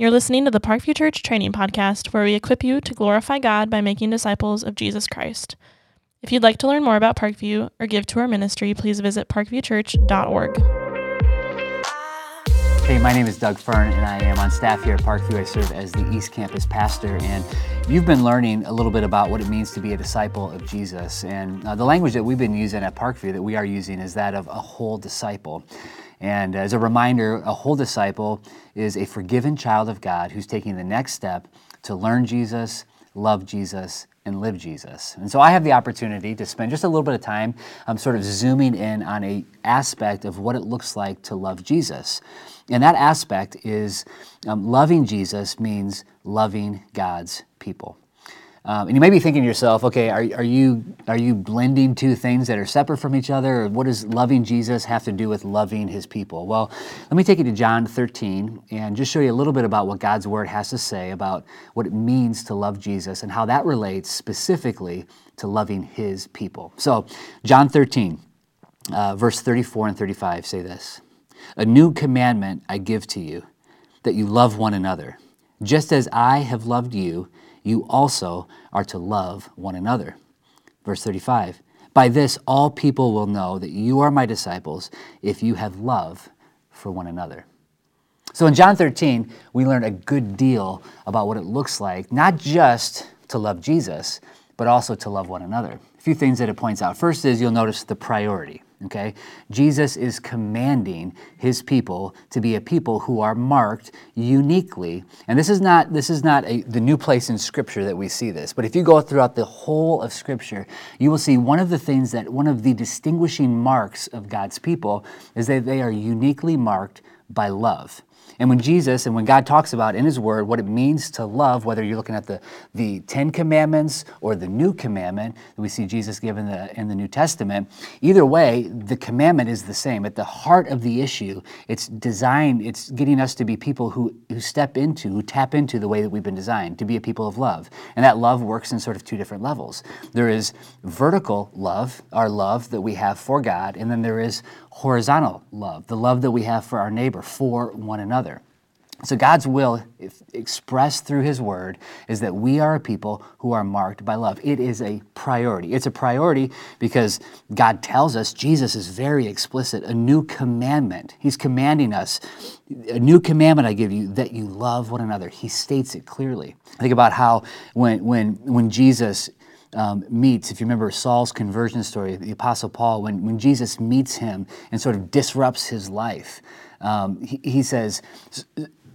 You're listening to the Parkview Church Training Podcast, where we equip you to glorify God by making disciples of Jesus Christ. If you'd like to learn more about Parkview or give to our ministry, please visit parkviewchurch.org. Hey, my name is Doug Fern, and I am on staff here at Parkview. I serve as the East Campus pastor, and you've been learning a little bit about what it means to be a disciple of Jesus. And uh, the language that we've been using at Parkview, that we are using, is that of a whole disciple. And as a reminder, a whole disciple is a forgiven child of God who's taking the next step to learn Jesus, love Jesus, and live Jesus. And so I have the opportunity to spend just a little bit of time um, sort of zooming in on a aspect of what it looks like to love Jesus. And that aspect is um, loving Jesus means loving God's people. Um, and you may be thinking to yourself, okay, are, are, you, are you blending two things that are separate from each other? Or what does loving Jesus have to do with loving his people? Well, let me take you to John 13 and just show you a little bit about what God's word has to say about what it means to love Jesus and how that relates specifically to loving his people. So, John 13, uh, verse 34 and 35 say this A new commandment I give to you, that you love one another. Just as I have loved you, you also are to love one another. Verse 35 By this all people will know that you are my disciples if you have love for one another. So in John 13, we learn a good deal about what it looks like, not just to love Jesus, but also to love one another. A few things that it points out. First is you'll notice the priority. Okay? Jesus is commanding his people to be a people who are marked uniquely. And this is not this is not a, the new place in scripture that we see this, but if you go throughout the whole of scripture, you will see one of the things that one of the distinguishing marks of God's people is that they are uniquely marked by love. And when Jesus and when God talks about in His Word what it means to love, whether you're looking at the, the Ten Commandments or the New Commandment that we see Jesus give in the, in the New Testament, either way, the commandment is the same. At the heart of the issue, it's designed, it's getting us to be people who, who step into, who tap into the way that we've been designed, to be a people of love. And that love works in sort of two different levels. There is vertical love, our love that we have for God, and then there is horizontal love, the love that we have for our neighbor, for one another. So, God's will expressed through His Word is that we are a people who are marked by love. It is a priority. It's a priority because God tells us, Jesus is very explicit, a new commandment. He's commanding us, a new commandment I give you, that you love one another. He states it clearly. Think about how when, when, when Jesus um, meets, if you remember Saul's conversion story, the Apostle Paul, when, when Jesus meets him and sort of disrupts his life, um, he, he, says,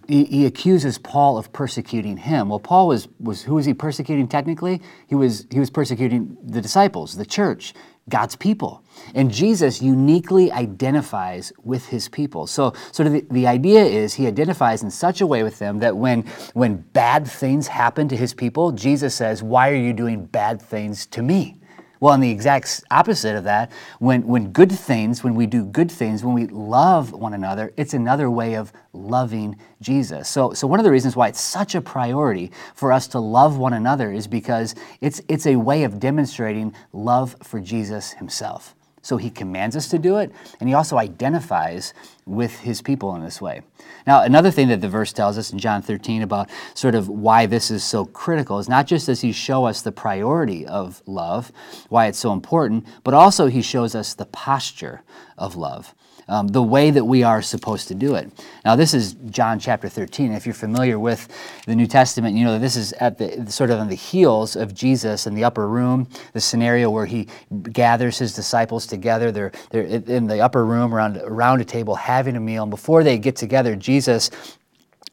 he, accuses Paul of persecuting him. Well, Paul was, was who was he persecuting technically? He was, he was persecuting the disciples, the church. God's people. And Jesus uniquely identifies with his people. So, sort of the, the idea is he identifies in such a way with them that when, when bad things happen to his people, Jesus says, Why are you doing bad things to me? Well, on the exact opposite of that, when, when good things, when we do good things, when we love one another, it's another way of loving Jesus. So, so one of the reasons why it's such a priority for us to love one another is because it's, it's a way of demonstrating love for Jesus himself. So he commands us to do it, and he also identifies with his people in this way. Now, another thing that the verse tells us in John 13 about sort of why this is so critical is not just does he show us the priority of love, why it's so important, but also he shows us the posture of love um, the way that we are supposed to do it. Now, this is John chapter 13. If you're familiar with the New Testament, you know that this is at the sort of on the heels of Jesus in the upper room, the scenario where he gathers his disciples together. They're, they're in the upper room around, around a table having a meal. And before they get together, Jesus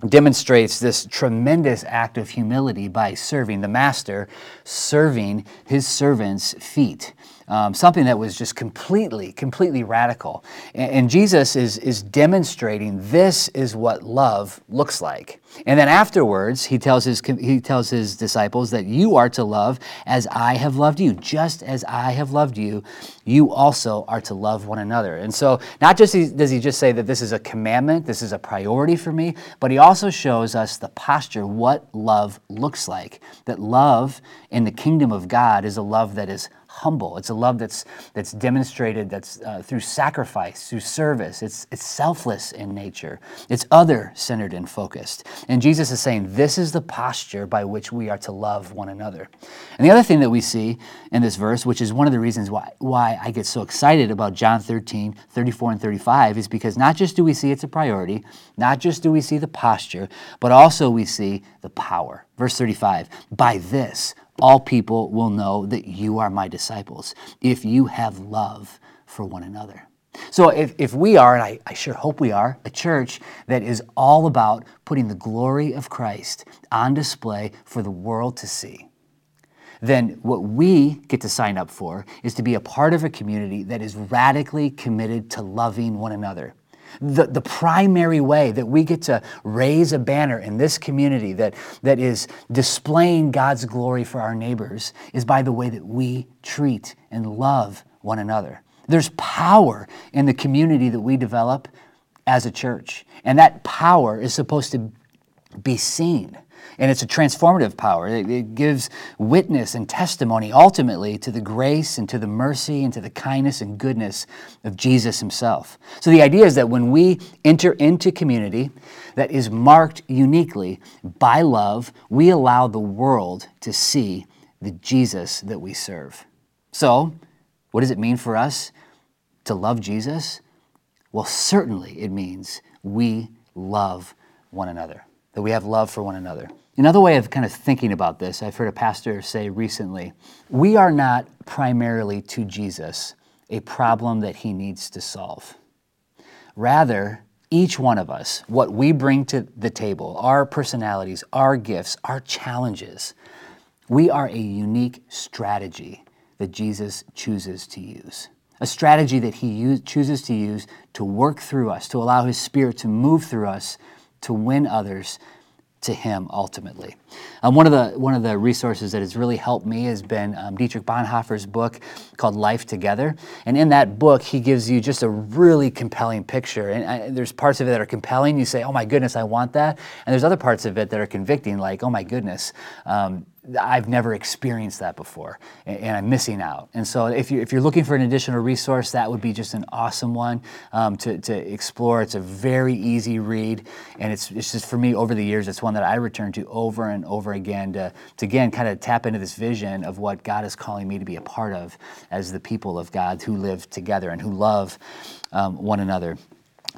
demonstrates this tremendous act of humility by serving the master, serving his servants' feet um, something that was just completely, completely radical. And, and Jesus is, is demonstrating this is what love looks like. And then afterwards, he tells, his, he tells his disciples that you are to love as I have loved you. Just as I have loved you, you also are to love one another. And so, not just does he just say that this is a commandment, this is a priority for me, but he also shows us the posture, what love looks like. That love in the kingdom of God is a love that is humble. It's a love that's that's demonstrated that's uh, through sacrifice, through service. It's it's selfless in nature. It's other centered and focused. And Jesus is saying this is the posture by which we are to love one another. And the other thing that we see in this verse, which is one of the reasons why why I get so excited about John 13, 34 and 35 is because not just do we see it's a priority, not just do we see the posture, but also we see the power. Verse 35, by this all people will know that you are my disciples if you have love for one another. So, if, if we are, and I, I sure hope we are, a church that is all about putting the glory of Christ on display for the world to see, then what we get to sign up for is to be a part of a community that is radically committed to loving one another the, the primary way that we get to raise a banner in this community that, that is displaying God's glory for our neighbors is by the way that we treat and love one another. There's power in the community that we develop as a church, and that power is supposed to be seen. And it's a transformative power. It, it, gives witness and testimony ultimately to the grace and to the mercy and to the kindness and goodness of Jesus himself. So the idea is that when we enter into community that is marked uniquely by love, we allow the world to see the Jesus that we serve. So, what does it mean for us to love Jesus? Well, certainly it means we love one another that we have love for one another. Another way of kind of thinking about this, I've heard a pastor say recently we are not primarily to Jesus a problem that he needs to solve. Rather, each one of us, what we bring to the table, our personalities, our gifts, our challenges, we are a unique strategy that Jesus chooses to use. A strategy that he use, chooses to use to work through us, to allow his spirit to move through us to win others to Him ultimately. Um, one, of the, one of the resources that has really helped me has been um, Dietrich Bonhoeffer's book called Life Together. And in that book, he gives you just a really compelling picture. And uh, there's parts of it that are compelling. You say, oh my goodness, I want that. And there's other parts of it that are convicting, like, oh my goodness, um, I've never experienced that before and I'm missing out. And so, if, you, if you're looking for an additional resource, that would be just an awesome one um, to, to explore. It's a very easy read, and it's, it's just for me over the years, it's one that I return to over and over again to, to again kind of tap into this vision of what God is calling me to be a part of as the people of God who live together and who love um, one another.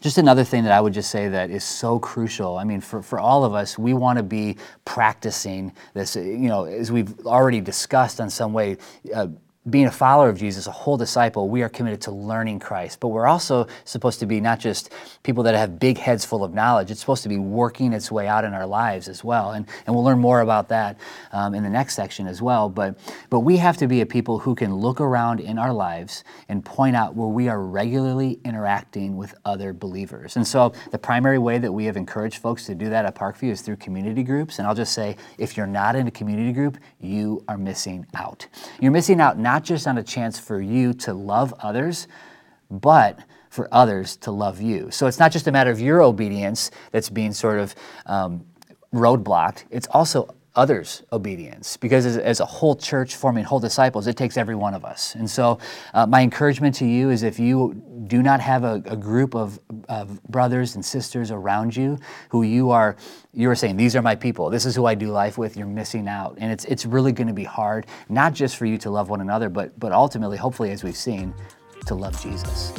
Just another thing that I would just say that is so crucial. I mean, for, for all of us, we want to be practicing this. You know, as we've already discussed in some way, uh, being a follower of Jesus, a whole disciple, we are committed to learning Christ. But we're also supposed to be not just people that have big heads full of knowledge, it's supposed to be working its way out in our lives as well. And, and we'll learn more about that um, in the next section as well. But, but we have to be a people who can look around in our lives and point out where we are regularly interacting with other believers. And so the primary way that we have encouraged folks to do that at Parkview is through community groups. And I'll just say, if you're not in a community group, you are missing out. You're missing out not not just on a chance for you to love others, but for others to love you. So it's not just a matter of your obedience that's being sort of um, roadblocked, it's also others' obedience. Because as, as, a whole church forming whole disciples, it takes every one of us. And so, uh, my encouragement to you is if you do not have a, a group of, of, brothers and sisters around you who you are you are saying these are my people this is who i do life with you're missing out and it's, it's really going to be hard not just for you to love one another but, but ultimately hopefully as we've seen to love jesus